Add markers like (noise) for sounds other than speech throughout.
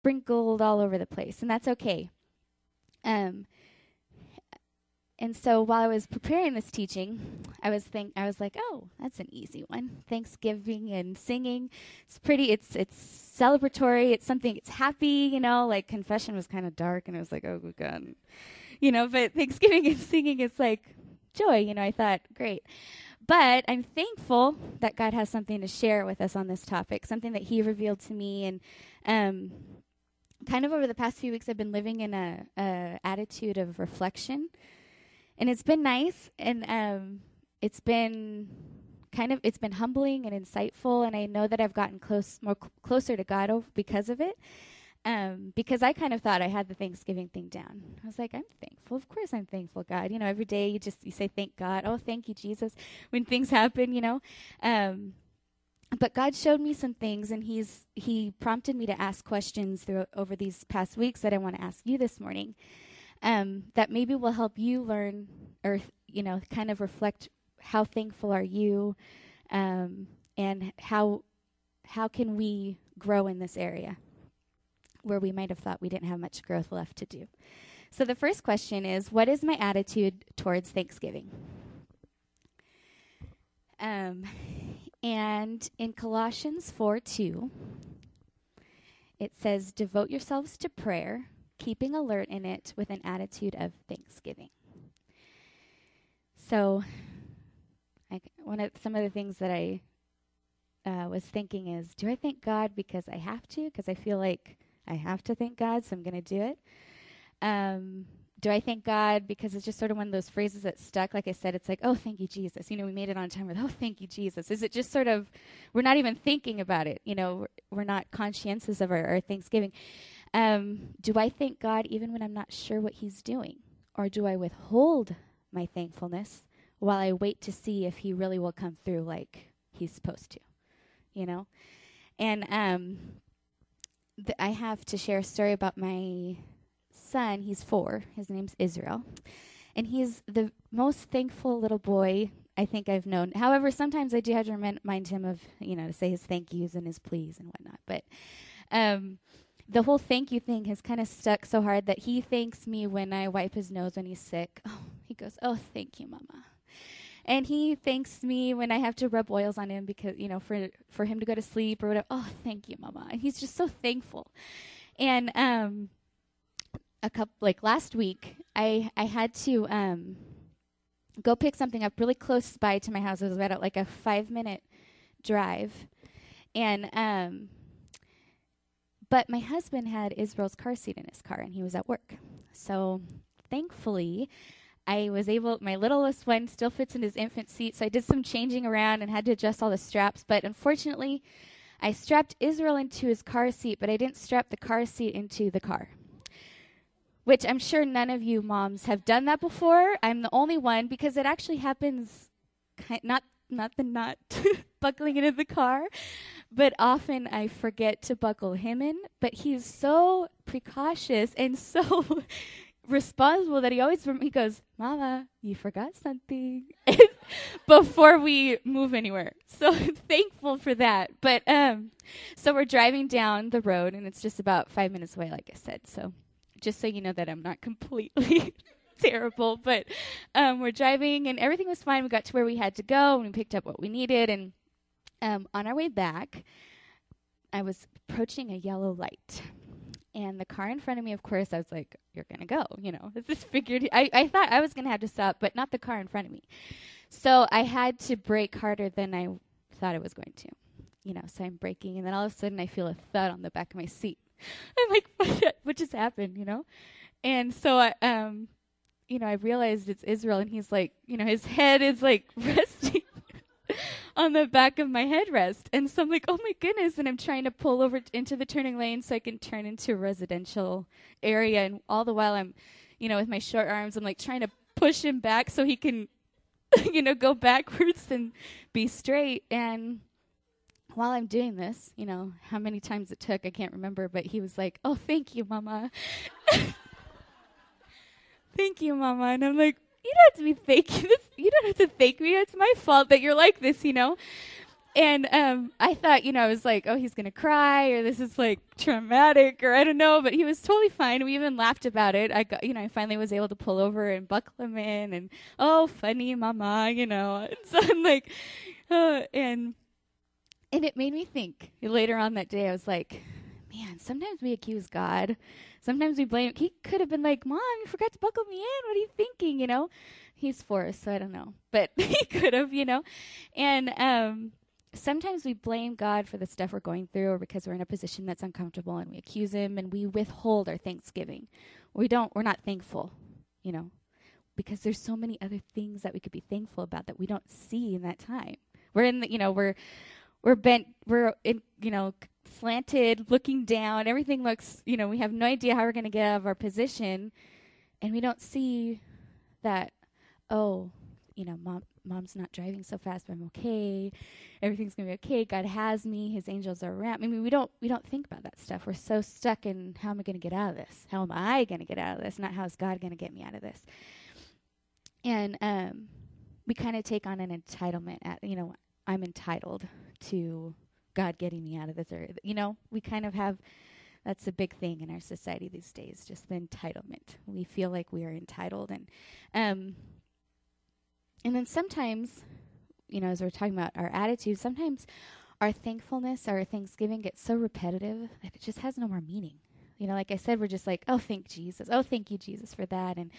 sprinkled all over the place, and that's okay. Um, and so while I was preparing this teaching, I was think I was like, "Oh, that's an easy one. Thanksgiving and singing. It's pretty. It's it's celebratory. It's something. It's happy. You know, like confession was kind of dark, and I was like, oh god, you know. But Thanksgiving (laughs) and singing, it's like joy. You know, I thought, great. But I'm thankful that God has something to share with us on this topic, something that He revealed to me, and um, kind of over the past few weeks, I've been living in a, a attitude of reflection. And it's been nice and um, it's been kind of it's been humbling and insightful and i know that i've gotten close more cl- closer to god because of it um, because i kind of thought i had the thanksgiving thing down. I was like i'm thankful. Of course i'm thankful god. You know every day you just you say thank god. Oh thank you jesus when things happen you know? Um, but god showed me some things and he's he prompted me to ask questions through over these past weeks that i want to ask you this morning um, that maybe will help you learn or you know kind of reflect how thankful are you um, and how how can we grow in this area where we might have thought we didn't have much growth left to do? So the first question is what is my attitude towards thanksgiving? Um, and in colossians 4 2 it says devote yourselves to prayer keeping alert in it with an attitude of thanksgiving. So, I, one of some of the things that I uh, was thinking is, do I thank God because I have to? Because I feel like I have to thank God, so I'm going to do it. Um, do I thank God because it's just sort of one of those phrases that stuck? Like I said, it's like, oh, thank you, Jesus. You know, we made it on time with, oh, thank you, Jesus. Is it just sort of, we're not even thinking about it? You know, we're, not conscientious of our, our Thanksgiving. Um, do I thank God even when I'm not sure what He's doing? Or do I withhold my thankfulness while I wait to see if He really will come through like He's supposed to? You know? And um, th- I have to share a story about my son. He's four. His name's Israel. And he's the most thankful little boy I think I've known. However, sometimes I do have to remind him of, you know, to say his thank yous and his please and whatnot. But um, the whole thank you thing has kind of stuck so hard that he thanks me when I wipe his nose when he's sick. Oh, he goes, "Oh, thank you, mama." And he thanks me when I have to rub oils on him because, you know, for for him to go to sleep or whatever. Oh, thank you, mama. And he's just so thankful. And um a couple like last week, I I had to um go pick something up really close by to my house. It was about like a 5-minute drive. And um but my husband had Israel's car seat in his car and he was at work. So thankfully, I was able, my littlest one still fits in his infant seat. So I did some changing around and had to adjust all the straps. But unfortunately, I strapped Israel into his car seat, but I didn't strap the car seat into the car. Which I'm sure none of you moms have done that before. I'm the only one because it actually happens, not not the nut (laughs) buckling into the car, but often I forget to buckle him in. But he's so precautious and (laughs) so responsible that he always he goes, "Mama, you forgot something," (laughs) before we move anywhere. So I'm thankful for that. But um, so we're driving down the road, and it's just about five minutes away, like I said. So just so you know that I'm not completely. (laughs) terrible but um, we're driving and everything was fine we got to where we had to go and we picked up what we needed and um, on our way back, I was approaching a yellow light. And the car in front of me, of course, I was like, you're going to go. You know, (laughs) this figured. I, I thought I was going to have to stop, but not the car in front of me. So I had to brake harder than I thought I was going to. You know, so I'm braking, and then all of a sudden I feel a thud on the back of my seat. I'm like, (laughs) what just happened? You know? And so I, um, you know, I realized it's Israel, and he's like, you know, his head is like (laughs) resting on the back of my headrest. And so I'm like, oh my goodness. And I'm trying to pull over t- into the turning lane so I can turn into a residential area. And all the while I'm, you know, with my short arms, I'm like trying to push him back so he can, (laughs) you know, go backwards and be straight. And while I'm doing this, you know, how many times it took, I can't remember, but he was like, oh, thank you, mama. (laughs) thank you, mama. And I'm like, you don't have to be thank (laughs) this. You don't have to thank me. It's my fault that you're like this, you know. and um, I thought, you know, I was like, oh, he's gonna cry, or this is like traumatic, or I don't know. But he was totally fine. We even laughed about it. I got, you know, I finally was able to pull over and buckle him in, and oh, funny, mama, you know. (laughs) So I'm like, uh, and and it made me think. Later on that day, I was like, man, sometimes we accuse God. Sometimes we blame. He could have been like, Mom, you forgot to buckle me in. What are you thinking? You know, he's four, so I don't know, but (laughs) he could have, you know, and um sometimes we blame God for the stuff we're going through or because we're in a position that's uncomfortable and we accuse him and we withhold our thanksgiving. We don't we're not thankful, you know, because there's so many other things that we could be thankful about that we don't see in that time. We're in the, you know, we're we're bent we're in, you know, slanted, looking down. Everything looks, you know, we have no idea how we're going to get out of our position and we don't see that oh, you know, mom mom's not driving so fast, but I'm okay. Everything's gonna be okay. God has me. His angels are around. I mean, we don't we don't think about that stuff. We're so stuck in how am I gonna get out of this? How am I gonna get out of this? Not how is God gonna get me out of this? And um, we kind of take on an entitlement. At you know, I'm entitled to God getting me out of this, or you know, we kind of have. That's a big thing in our society these days, just the entitlement. We feel like we are entitled, and um, and then sometimes, you know, as we're talking about our attitude, sometimes our thankfulness, our thanksgiving gets so repetitive that it just has no more meaning. You know, like I said, we're just like, oh, thank Jesus. Oh, thank you, Jesus, for that. And,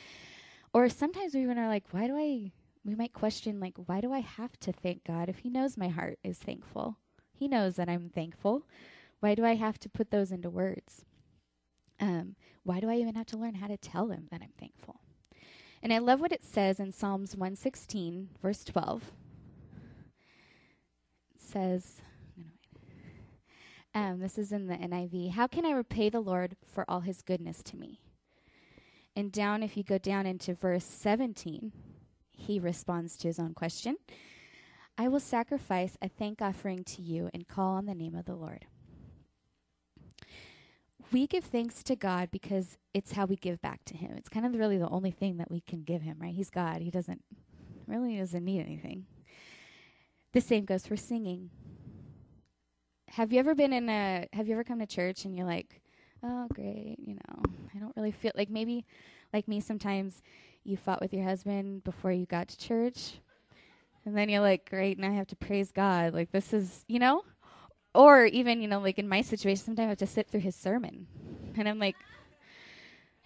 or sometimes we even are like, why do I, we might question, like, why do I have to thank God if He knows my heart is thankful? He knows that I'm thankful. Why do I have to put those into words? Um, why do I even have to learn how to tell Him that I'm thankful? And I love what it says in Psalms 116, verse 12. It says, um, this is in the NIV How can I repay the Lord for all his goodness to me? And down, if you go down into verse 17, he responds to his own question I will sacrifice a thank offering to you and call on the name of the Lord we give thanks to God because it's how we give back to Him. It's kind of really the only thing that we can give Him, right? He's God. He doesn't really doesn't need anything. The same goes for singing. Have you ever been in a? Have you ever come to church and you're like, oh great, you know, I don't really feel like maybe, like me, sometimes you fought with your husband before you got to church, and then you're like, great, now I have to praise God. Like this is, you know, or even, you know, like in my situation, sometimes I have to sit through his sermon. And I'm like,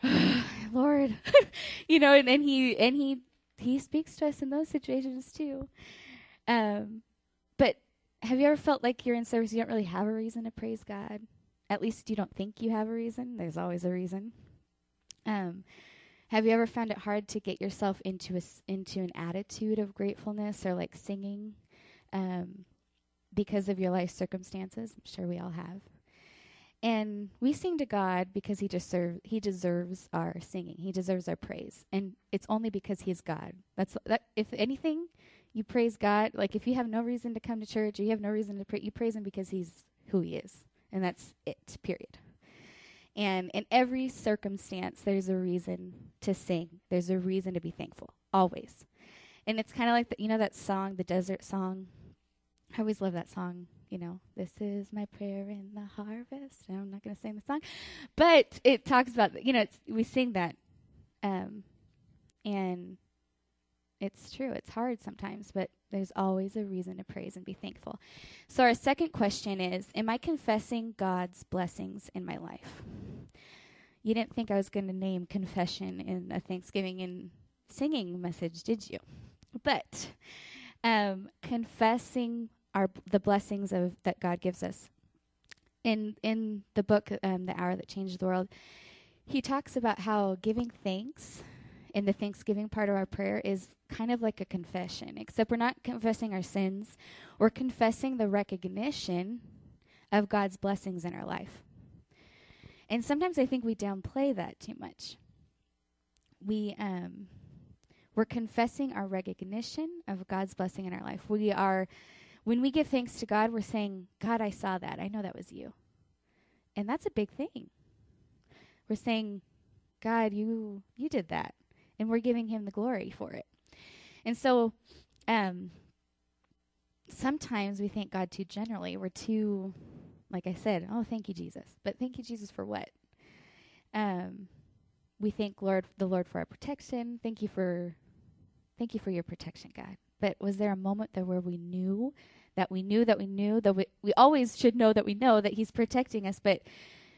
(sighs) Lord, (laughs) you know, and, and he and he he speaks to us in those situations too. Um, but have you ever felt like you're in service you don't really have a reason to praise God? At least you don't think you have a reason. There's always a reason. Um, have you ever found it hard to get yourself into a into an attitude of gratefulness or like singing? Um, because of your life circumstances. I'm sure we all have. And we sing to God because he deserve he deserves our singing. He deserves our praise. And it's only because he's God. That's that if anything, you praise God. Like if you have no reason to come to church or you have no reason to pray, you praise him because he's who he is. And that's it. Period. And in every circumstance there's a reason to sing. There's a reason to be thankful. Always. And it's kind of like the, you know that song, the desert song I always love that song. You know, this is my prayer in the harvest. I'm not going to sing the song, but it talks about you know we sing that, um, and it's true. It's hard sometimes, but there's always a reason to praise and be thankful. So our second question is: Am I confessing God's blessings in my life? You didn't think I was going to name confession in a Thanksgiving and singing message, did you? But um, confessing our the blessings of that God gives us. In in the book, um, the hour that changed the world, he talks about how giving thanks in the thanksgiving part of our prayer is kind of like a confession, except we're not confessing our sins, we're confessing the recognition of God's blessings in our life. And sometimes I think we downplay that too much. We um, we're confessing our recognition of God's blessing in our life. We are, when we give thanks to God, we're saying, God, I saw that. I know that was you. And that's a big thing. We're saying, God, you you did that. And we're giving him the glory for it. And so um sometimes we thank God too generally. We're too, like I said, oh, thank you, Jesus. But thank you, Jesus, for what? Um, we thank Lord the Lord for our protection. Thank you for, thank you for your protection, God. But was there a moment there where we knew that we knew that we knew that we we always should know that we know that He's protecting us, but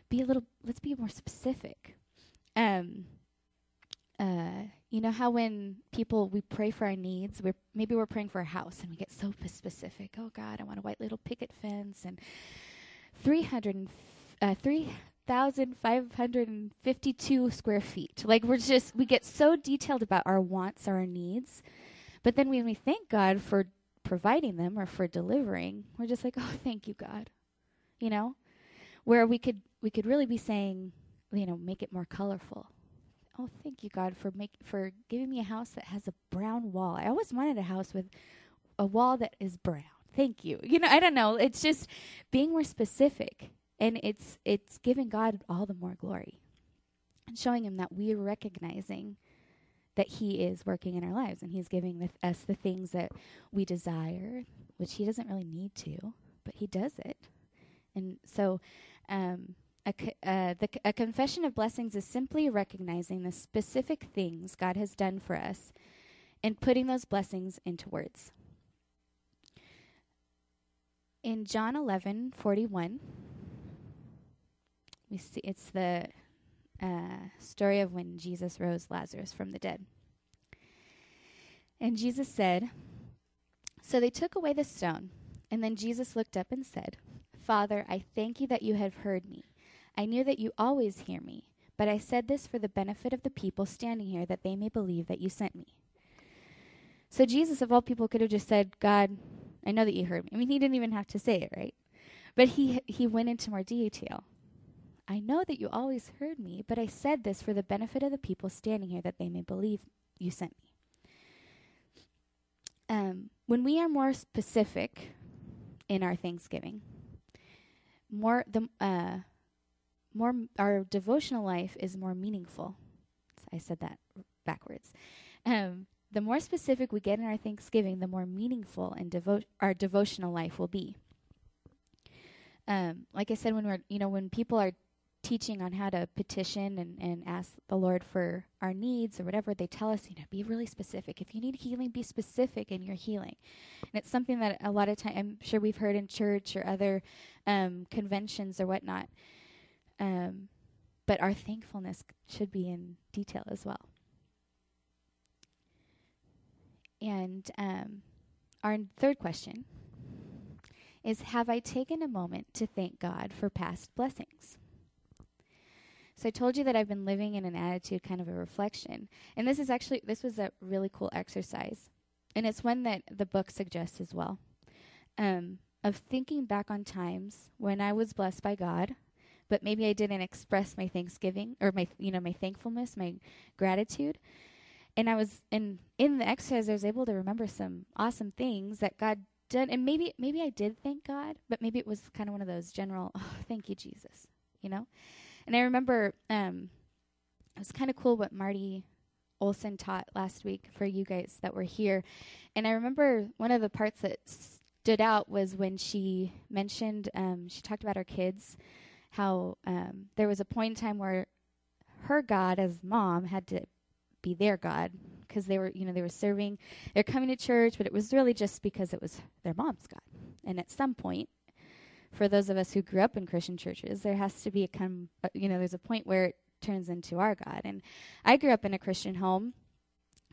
be a little. Let's be more specific. Um, uh, you know how when people we pray for our needs, we're maybe we're praying for a house and we get so specific. Oh God, I want a white little picket fence and three hundred uh, three thousand five hundred and fifty two square feet. Like we're just we get so detailed about our wants, or our needs, but then when we thank God for providing them or for delivering, we're just like, oh, thank you, God. You know, where we could we could really be saying, you know, make it more colorful oh, thank you, God, for make for giving me a house that has a brown wall. I always wanted a house with a wall that is brown. Thank you. You know, I don't know. It's just being more specific, and it's it's giving God all the more glory, and showing Him that we are recognizing that He is working in our lives, and He's giving the, us the things that we desire, which He doesn't really need to, but He does it, and so. Um, a, uh, the, a confession of blessings is simply recognizing the specific things God has done for us and putting those blessings into words. In John 11 41, we see it's the uh, story of when Jesus rose Lazarus from the dead. And Jesus said, So they took away the stone. And then Jesus looked up and said, Father, I thank you that you have heard me. I knew that you always hear me, but I said this for the benefit of the people standing here, that they may believe that you sent me. So Jesus, of all people, could have just said, God, I know that you heard me. I mean, he didn't even have to say it, right? But he, he went into more detail. I know that you always heard me, but I said this for the benefit of the people standing here, that they may believe you sent me. Um, when we are more specific in our thanksgiving, more the uh, more our devotional life is more meaningful. I said that backwards. Um, the more specific we get in our Thanksgiving, the more meaningful and devo- our devotional life will be. Um, like I said, when we're you know when people are teaching on how to petition and, and ask the Lord for our needs or whatever, they tell us, you know, be really specific. If you need healing, be specific in your healing. And it's something that a lot of time I'm sure we've heard in church or other um, conventions or whatnot. Um, but our thankfulness should be in detail as well. And um, our third question is Have I taken a moment to thank God for past blessings? So I told you that I've been living in an attitude, kind of a reflection. And this is actually, this was a really cool exercise. And it's one that the book suggests as well. Um, of thinking back on times when I was blessed by God but maybe I didn't express my thanksgiving or my you know my thankfulness, my gratitude. And I was in in the exercise I was able to remember some awesome things that God did and maybe maybe I did thank God, but maybe it was kind of one of those general, oh, thank you Jesus, you know? And I remember um it was kind of cool what Marty Olson taught last week for you guys that were here. And I remember one of the parts that stood out was when she mentioned um, she talked about her kids how um, there was a point in time where her God as mom had to be their God because they were, you know, they were serving, they're coming to church, but it was really just because it was their mom's God. And at some point, for those of us who grew up in Christian churches, there has to be a come, uh, you know, there's a point where it turns into our God. And I grew up in a Christian home.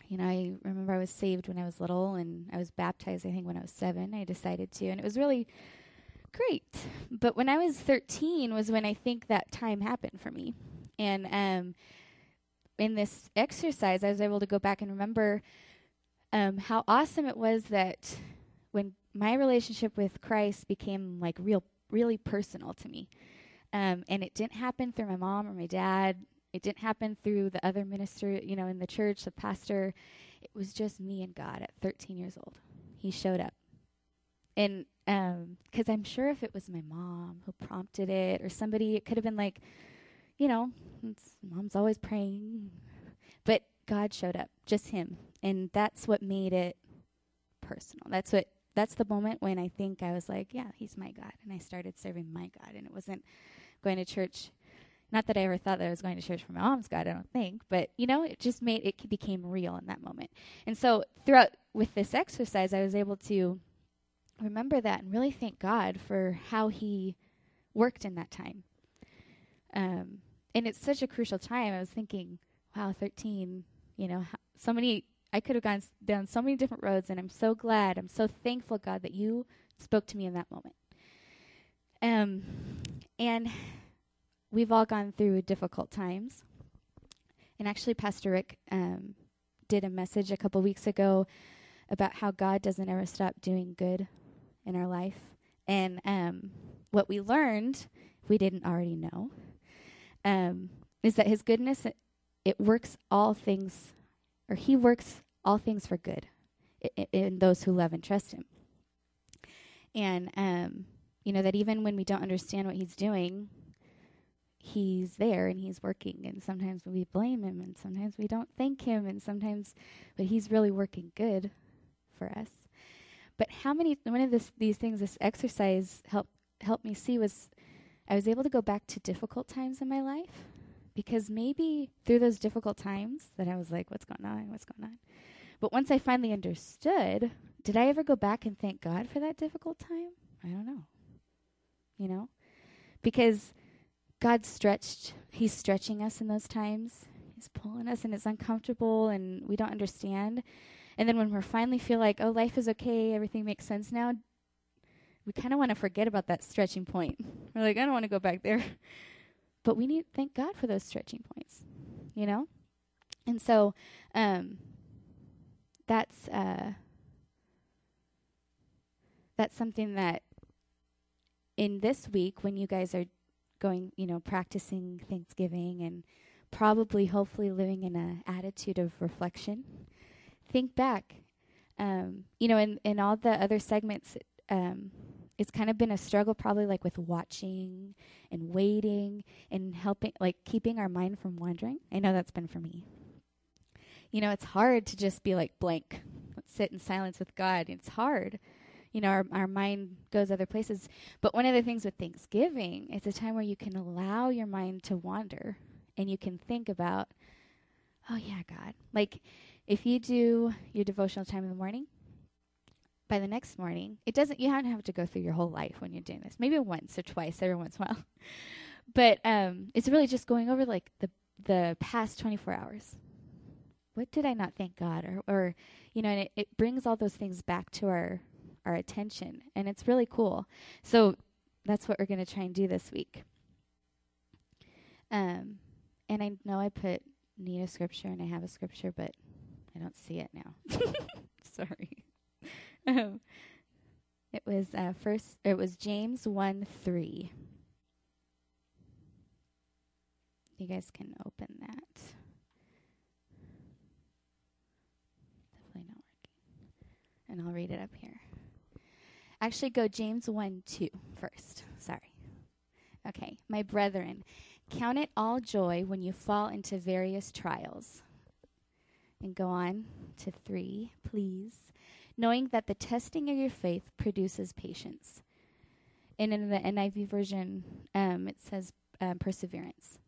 You know, I remember I was saved when I was little, and I was baptized, I think, when I was seven. I decided to, and it was really great. But when I was 13 was when I think that time happened for me. And um, in this exercise, I was able to go back and remember um, how awesome it was that when my relationship with Christ became like real, really personal to me. Um, and it didn't happen through my mom or my dad. It didn't happen through the other minister, you know, in the church, the pastor. It was just me and God at 13 years old. He showed up. And because um, I'm sure if it was my mom who prompted it or somebody, it could have been like, you know, mom's always praying. But God showed up, just Him. And that's what made it personal. That's what that's the moment when I think I was like, yeah, he's my God, and I started serving my God, and it wasn't going to church. Not that I ever thought that I was going to church for my mom's God, I don't think, but you know, it just made it became real in that moment. And so throughout with this exercise, I was able to remember that and really thank God for how He worked in that time. Um, and it's such a crucial time. I was thinking, wow, 13, you know, so many, I could have gone down so many different roads, and I'm so glad, I'm so thankful, God, that you spoke to me in that moment. Um, and we've all gone through difficult times. And actually, Pastor Rick um, did a message a couple weeks ago about how God doesn't ever stop doing good in our life. And um, what we learned, we didn't already know, um, is that His goodness it, it works all things, or He works all things for good in, in those who love and trust Him. And um, you know that even when we don't understand what He's doing, He's there and He's working. And sometimes we blame Him, and sometimes we don't thank Him, and sometimes, but He's really working good for us. But how many one of this, these things this exercise helped helped me see was I was able to go back to difficult times in my life because maybe through those difficult times that I was like, what's going on? What's going on? But once I finally understood, did I ever go back and thank God for that difficult time? I don't know. You know? Because God stretched, He's stretching us in those times. He's pulling us and it's uncomfortable and we don't understand. And then when we finally feel like, oh, life is okay, everything makes sense now, we kind of want to forget about that stretching point. We're like, I don't want to go back there. (laughs) But we need thank God for those stretching points, you know? And so um, that's uh, that's something that in this week when you guys are going, you know, practicing Thanksgiving and probably hopefully living in an attitude of reflection, think back. Um, you know, in, in all the other segments, um, it's kind of been a struggle probably like with watching and waiting and helping like keeping our mind from wandering. I know that's been for me. You know, it's hard to just be like blank. Let's sit in silence with God. It's hard. You know, our our mind goes other places. But one of the things with Thanksgiving, it's a time where you can allow your mind to wander and you can think about, oh yeah, God. Like if you do your devotional time in the morning, by the next morning, it doesn't, you don't have to go through your whole life when you're doing this. Maybe once or twice every once in a while. (laughs) But um, it's really just going over like the, the past 24 hours. What did I not thank God? Or, or you know, and it, it brings all those things back to our, our attention. And it's really cool. So that's what we're going to try and do this week. Um, and I know I put need a scripture and I have a scripture, but I don't see it now. (laughs) Sorry. (laughs) Um, it was uh, first. It was James one three. You guys can open that. Definitely not working. And I'll read it up here. Actually, go James 1 2 first. Sorry. Okay. My brethren, count it all joy when you fall into various trials. And go on to 3, please knowing that the testing of your faith produces patience. And in the NIV version, um, it says um, perseverance.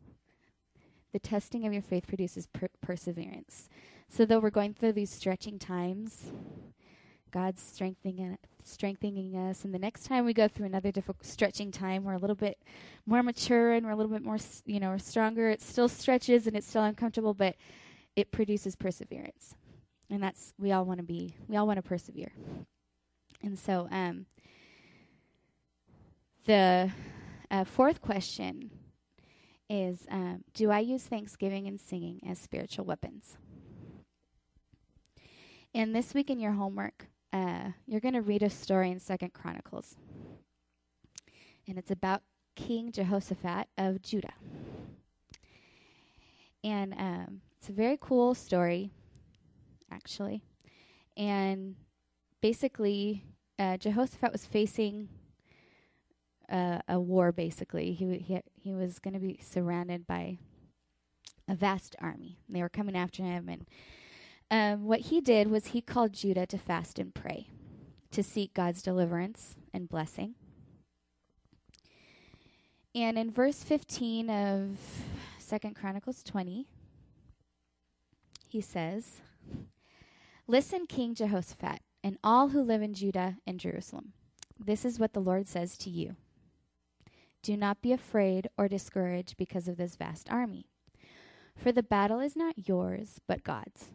The testing of your faith produces per- perseverance. So, though we're going through these stretching times, God's strengthening strengthening us. And the next time we go through another difficult stretching time, we're a little bit more mature and we're a little bit more, you know, stronger. It still stretches and it's still uncomfortable, but it produces perseverance. And that's we all want to be we all want to persevere. And so um, the uh, fourth question is um, do i use thanksgiving and singing as spiritual weapons? And this week in your homework uh, you're going to read a story in second chronicles. And it's about king jehoshaphat of judah. And um, it's a very cool story actually. And basically, uh, Jehoshaphat was facing uh, a war. Basically, he he he was going to be surrounded by a vast army. They were coming after him, and um, what he did was he called Judah to fast and pray, to seek God's deliverance and blessing. And in verse 15 of Second Chronicles 20, he says, Listen, King Jehoshaphat, and all who live in Judah and Jerusalem. This is what the Lord says to you. Do not be afraid or discouraged because of this vast army, for the battle is not yours, but God's.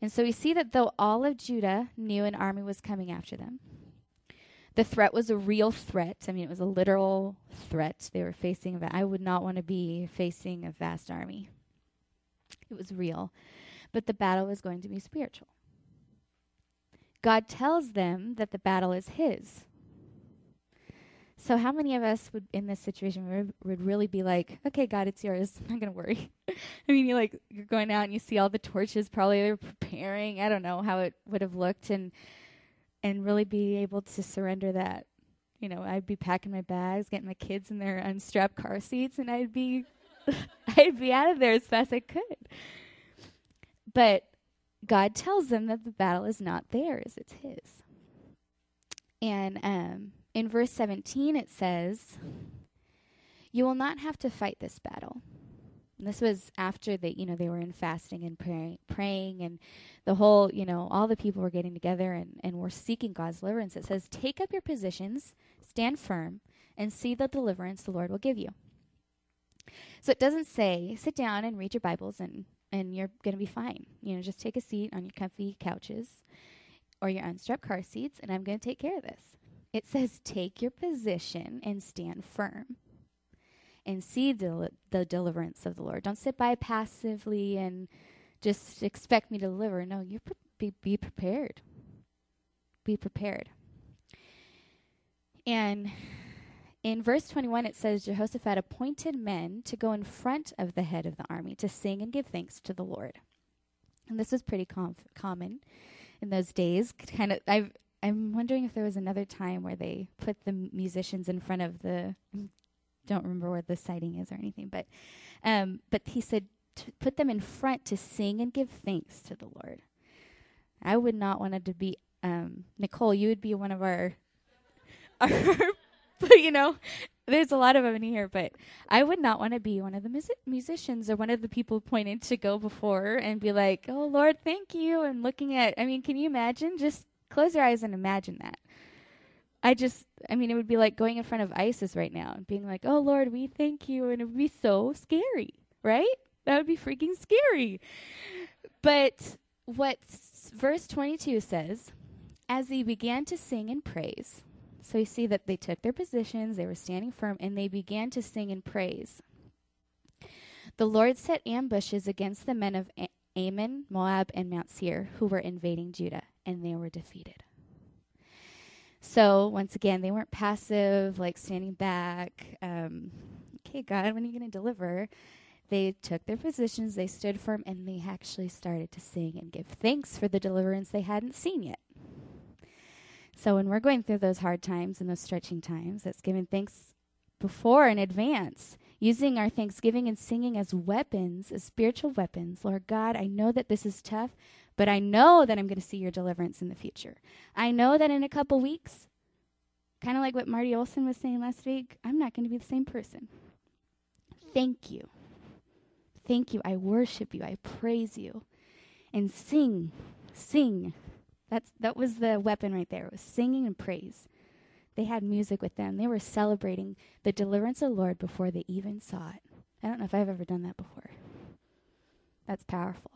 And so we see that though all of Judah knew an army was coming after them, the threat was a real threat. I mean, it was a literal threat. They were facing, I would not want to be facing a vast army. It was real. But the battle was going to be spiritual. God tells them that the battle is His. So, how many of us would, in this situation, would, would really be like, "Okay, God, it's yours. (laughs) I'm not gonna worry." (laughs) I mean, you like you're going out and you see all the torches. Probably they're preparing. I don't know how it would have looked, and and really be able to surrender that. You know, I'd be packing my bags, getting my kids in their unstrapped car seats, and I'd be, (laughs) I'd be out of there as fast as I could. But God tells them that the battle is not theirs; it's His. And um, in verse 17, it says, "You will not have to fight this battle." And this was after they, you know, they were in fasting and praying, praying, and the whole, you know, all the people were getting together and, and were seeking God's deliverance. It says, Take up your positions, stand firm, and see the deliverance the Lord will give you. So it doesn't say, sit down and read your Bibles and, and you're going to be fine. You know, just take a seat on your comfy couches or your unstrapped car seats, and I'm going to take care of this. It says, take your position and stand firm and see the, the deliverance of the Lord. Don't sit by passively and just expect me to deliver. No, you pre- be, be prepared. Be prepared. And in verse 21, it says Jehoshaphat appointed men to go in front of the head of the army to sing and give thanks to the Lord. And this was pretty com- common in those days. Kind of, i I'm wondering if there was another time where they put the musicians in front of the don't remember where the sighting is or anything, but um, but he said put them in front to sing and give thanks to the Lord. I would not want to be um, Nicole. You would be one of our (laughs) our, (laughs) but you know, there's a lot of them in here, but I would not want to be one of the music- musicians or one of the people pointed to go before and be like, "Oh Lord, thank you," and looking at. I mean, can you imagine? Just close your eyes and imagine that. I just, I mean, it would be like going in front of ISIS right now and being like, oh, Lord, we thank you. And it would be so scary, right? That would be freaking scary. But what verse 22 says, as they began to sing and praise, so we see that they took their positions, they were standing firm, and they began to sing and praise. The Lord set ambushes against the men of Ammon, Moab, and Mount Seir, who were invading Judah, and they were defeated. So once again, they weren't passive, like standing back. Um, okay, God, when are you going to deliver? They took their positions, they stood firm, and they actually started to sing and give thanks for the deliverance they hadn't seen yet. So when we're going through those hard times and those stretching times, that's giving thanks before in advance, using our thanksgiving and singing as weapons, as spiritual weapons. Lord God, I know that this is tough, but I know that I'm going to see your deliverance in the future. I know that in a couple weeks, kind of like what Marty Olson was saying last week, I'm not going to be the same person. Thank you. Thank you. I worship you. I praise you. And sing, sing. That's that was the weapon right there. It was singing and praise. They had music with them. They were celebrating the deliverance of the Lord before they even saw it. I don't know if I've ever done that before. That's powerful.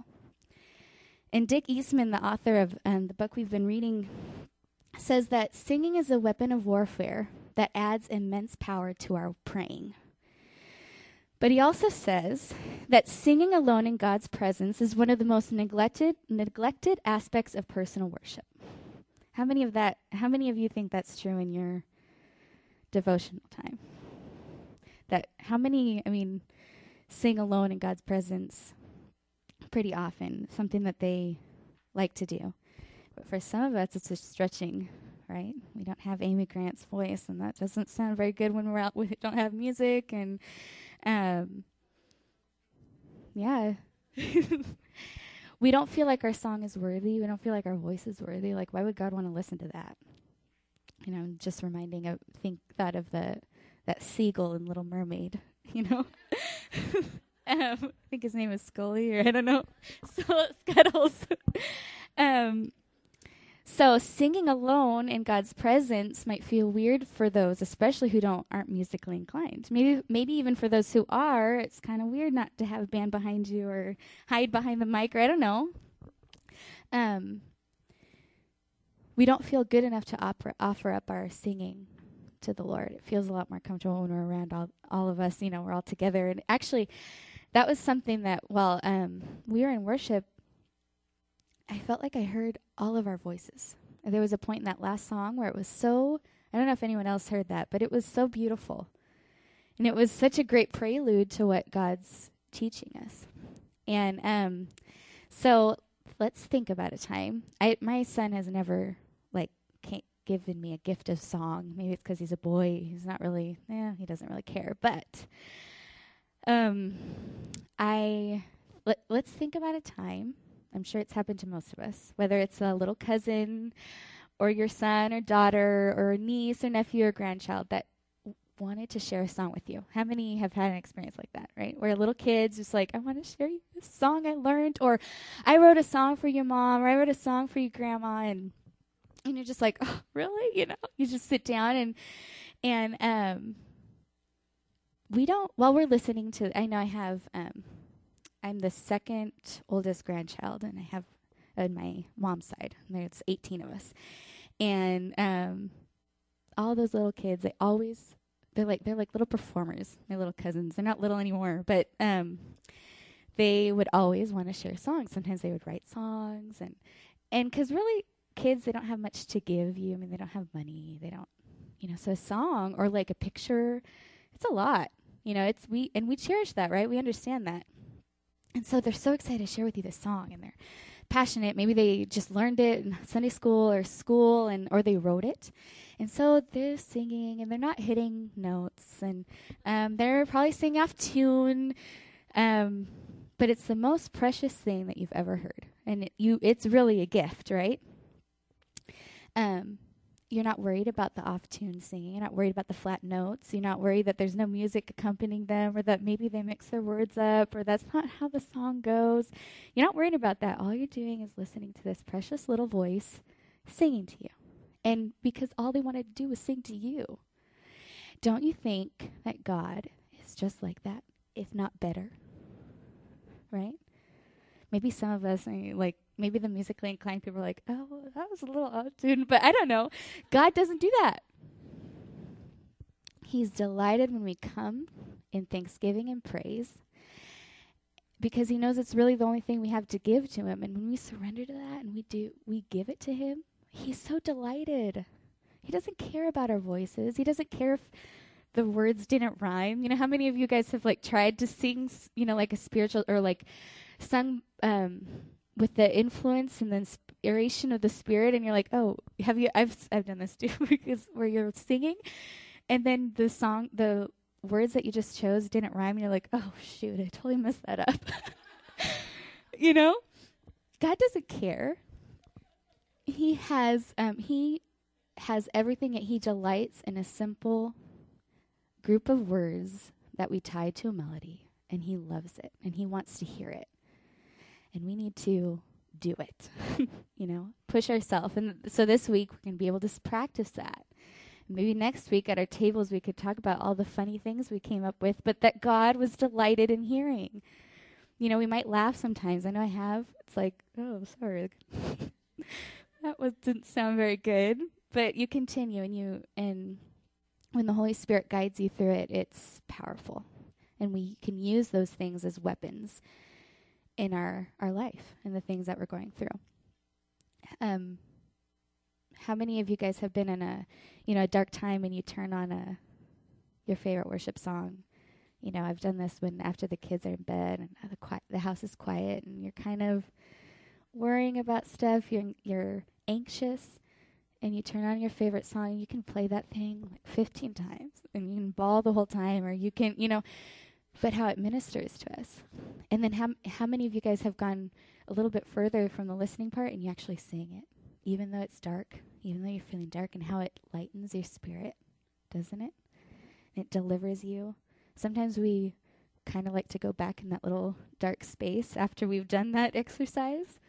And Dick Eastman, the author of um, the book we've been reading, says that singing is a weapon of warfare that adds immense power to our praying. But he also says that singing alone in God's presence is one of the most neglected neglected aspects of personal worship. How many of that how many of you think that's true in your devotional time? That how many I mean sing alone in God's presence pretty often, something that they like to do. But for some of us, it's a stretching, right? We don't have Amy Grant's voice, and that doesn't sound very good when we're out. (laughs) We don't have music, and um, yeah, (laughs) we don't feel like our song is worthy. We don't feel like our voice is worthy. Like, why would God want to listen to that? You know, I'm just reminding of think thought of the that seagull in Little Mermaid. (laughs) You know, (laughs) um, I think his name is Scully, or I don't know, Scuttles. um, so singing alone in God's presence might feel weird for those, especially who don't aren't musically inclined. Maybe maybe even for those who are, it's kind of weird not to have a band behind you or hide behind the mic or I don't know. Um, we don't feel good enough to offer offer up our singing to the Lord. It feels a lot more comfortable when we're around all all of us. You know, we're all together. And actually, that was something that while um, we were in worship, I felt like I heard all of our voices. There was a point in that last song where it was so, I don't know if anyone else heard that, but it was so beautiful. And it was such a great prelude to what God's teaching us. And um, so let's think about a time. I, my son has never like can't given me a gift of song. Maybe it's because he's a boy. He's not really, yeah, he doesn't really care. But um, I let, let's think about a time I'm sure it's happened to most of us, whether it's a little cousin or your son or daughter or a niece or nephew or grandchild that wanted to share a song with you. How many have had an experience like that, right? Where little kids just like, I want to share you this song I learned, or I wrote a song for your mom, or I wrote a song for your grandma, and and you're just like, oh, really? You know, you just sit down and and um, we don't. While we're listening to, I know I have um, I'm the second oldest grandchild, and I have on my mom's side. There's 18 of us, and um, all those little kids. They always they're like they're like little performers. My little cousins. They're not little anymore, but um, they would always want to share songs. Sometimes they would write songs, and and because really kids they don't have much to give you. I mean they don't have money. They don't you know. So a song or like a picture, it's a lot. You know, it's we and we cherish that, right? We understand that. And so they're so excited to share with you this song and they're passionate. Maybe they just learned it in Sunday school or school and or they wrote it. And so they're singing and they're not hitting notes and um, they're probably singing off tune. Um, but it's the most precious thing that you've ever heard. And it, you it's really a gift, right? Um, you're not worried about the off tune singing. You're not worried about the flat notes. You're not worried that there's no music accompanying them or that maybe they mix their words up or that's not how the song goes. You're not worried about that. All you're doing is listening to this precious little voice singing to you. And because all they wanted to do was sing to you. Don't you think that God is just like that, if not better? Right? Maybe some of us like maybe the musically inclined people are like, oh, that was a little odd tune, but I don't know. God doesn't do that. He's delighted when we come in thanksgiving and praise because he knows it's really the only thing we have to give to him. And when we surrender to that and we do, we give it to him, he's so delighted. He doesn't care about our voices. He doesn't care if the words didn't rhyme. You know, how many of you guys have like tried to sing, you know, like a spiritual or like sung um, with the influence and the inspiration of the spirit and you're like oh have you i've i've done this (laughs) too because where you're singing. And then the song the words that you just chose didn't rhyme and you're like oh shoot i totally messed that up. (laughs) You know? God doesn't care. He has um he has everything that he delights in a simple group of words that we tie to a melody and he loves it and he wants to hear it and we need to do it, (laughs) you know, push ourselves. And so this week we're going to be able to practice that. Maybe next week at our tables we could talk about all the funny things we came up with, but that God was delighted in hearing. You know, we might laugh sometimes. I know I have. It's like, oh, sorry. (laughs) that was didn't sound very good. But you continue and you and when the Holy Spirit guides you through it, it's powerful. And we can use those things as weapons in our our life and the things that we're going through. Um, how many of you guys have been in a you know a dark time and you turn on a your favorite worship song? You know, I've done this when after the kids are in bed and the the house is quiet and you're kind of worrying about stuff. You're you're anxious and you turn on your favorite song, and you can play that thing like 15 times and you can bawl the whole time or you can, you know, but how it ministers to us. And then how how many of you guys have gone a little bit further from the listening part and you actually sing it, even though it's dark, even though you're feeling dark, and how it lightens your spirit, doesn't it? And it delivers you. Sometimes we kind of like to go back in that little dark space after we've done that (laughs) exercise.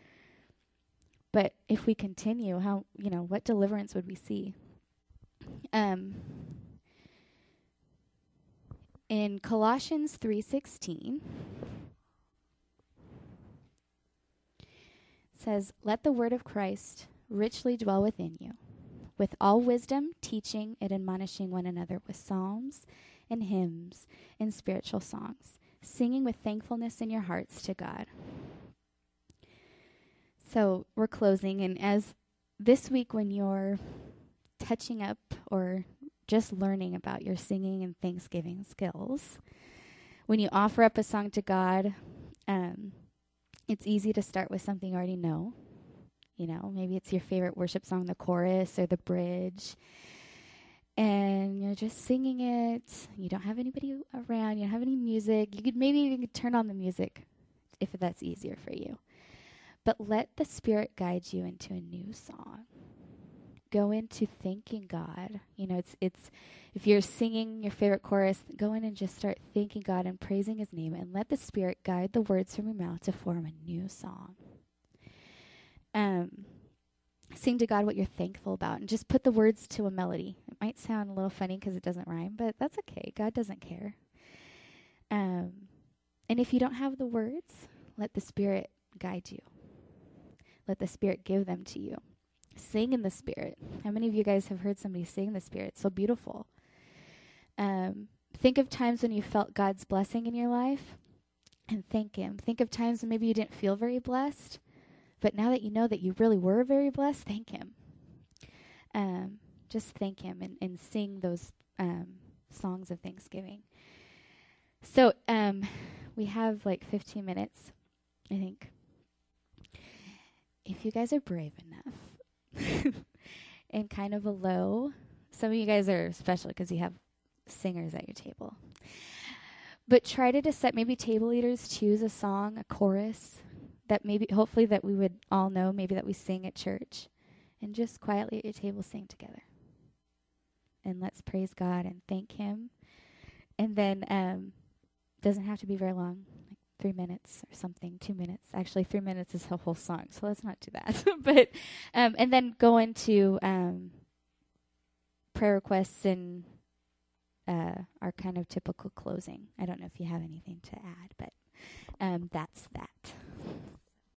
But if we continue, how you know what deliverance would we see? Um, in Colossians 3:16 says, "Let the word of Christ richly dwell within you, with all wisdom, teaching and admonishing one another with psalms and hymns and spiritual songs, singing with thankfulness in your hearts to God." So, we're closing and as this week when you're touching up or just learning about your singing and thanksgiving skills. When you offer up a song to God, um, it's easy to start with something you already know. You know, maybe it's your favorite worship song, the chorus or the bridge. And you're just singing it. You don't have anybody around. You don't have any music. You could maybe even turn on the music if that's easier for you. But let the Spirit guide you into a new song go into thanking God. You know, it's it's if you're singing your favorite chorus, go in and just start thanking God and praising his name and let the spirit guide the words from your mouth to form a new song. Um sing to God what you're thankful about and just put the words to a melody. It might sound a little funny because it doesn't rhyme, but that's okay. God doesn't care. Um and if you don't have the words, let the spirit guide you. Let the spirit give them to you. Sing in the Spirit. How many of you guys have heard somebody sing in the Spirit? so beautiful. Um, think of times when you felt God's blessing in your life and thank Him. Think of times when maybe you didn't feel very blessed, but now that you know that you really were very blessed, thank Him. Um, just thank Him and, and sing those um, songs of thanksgiving. So um, we have like 15 minutes, I think. If you guys are brave enough, (laughs) and kind of a low. Some of you guys are special because you have singers at your table. But try to decide, maybe table leaders choose a song, a chorus that maybe, hopefully, that we would all know, maybe that we sing at church, and just quietly at your table sing together. And let's praise God and thank Him. And then, um, doesn't have to be very long three minutes or something, two minutes. Actually, three minutes is a whole song, so let's not do that. (laughs) but um, and then go into um, prayer requests and uh, our kind of typical closing. I don't know if you have anything to add, but um, that's that.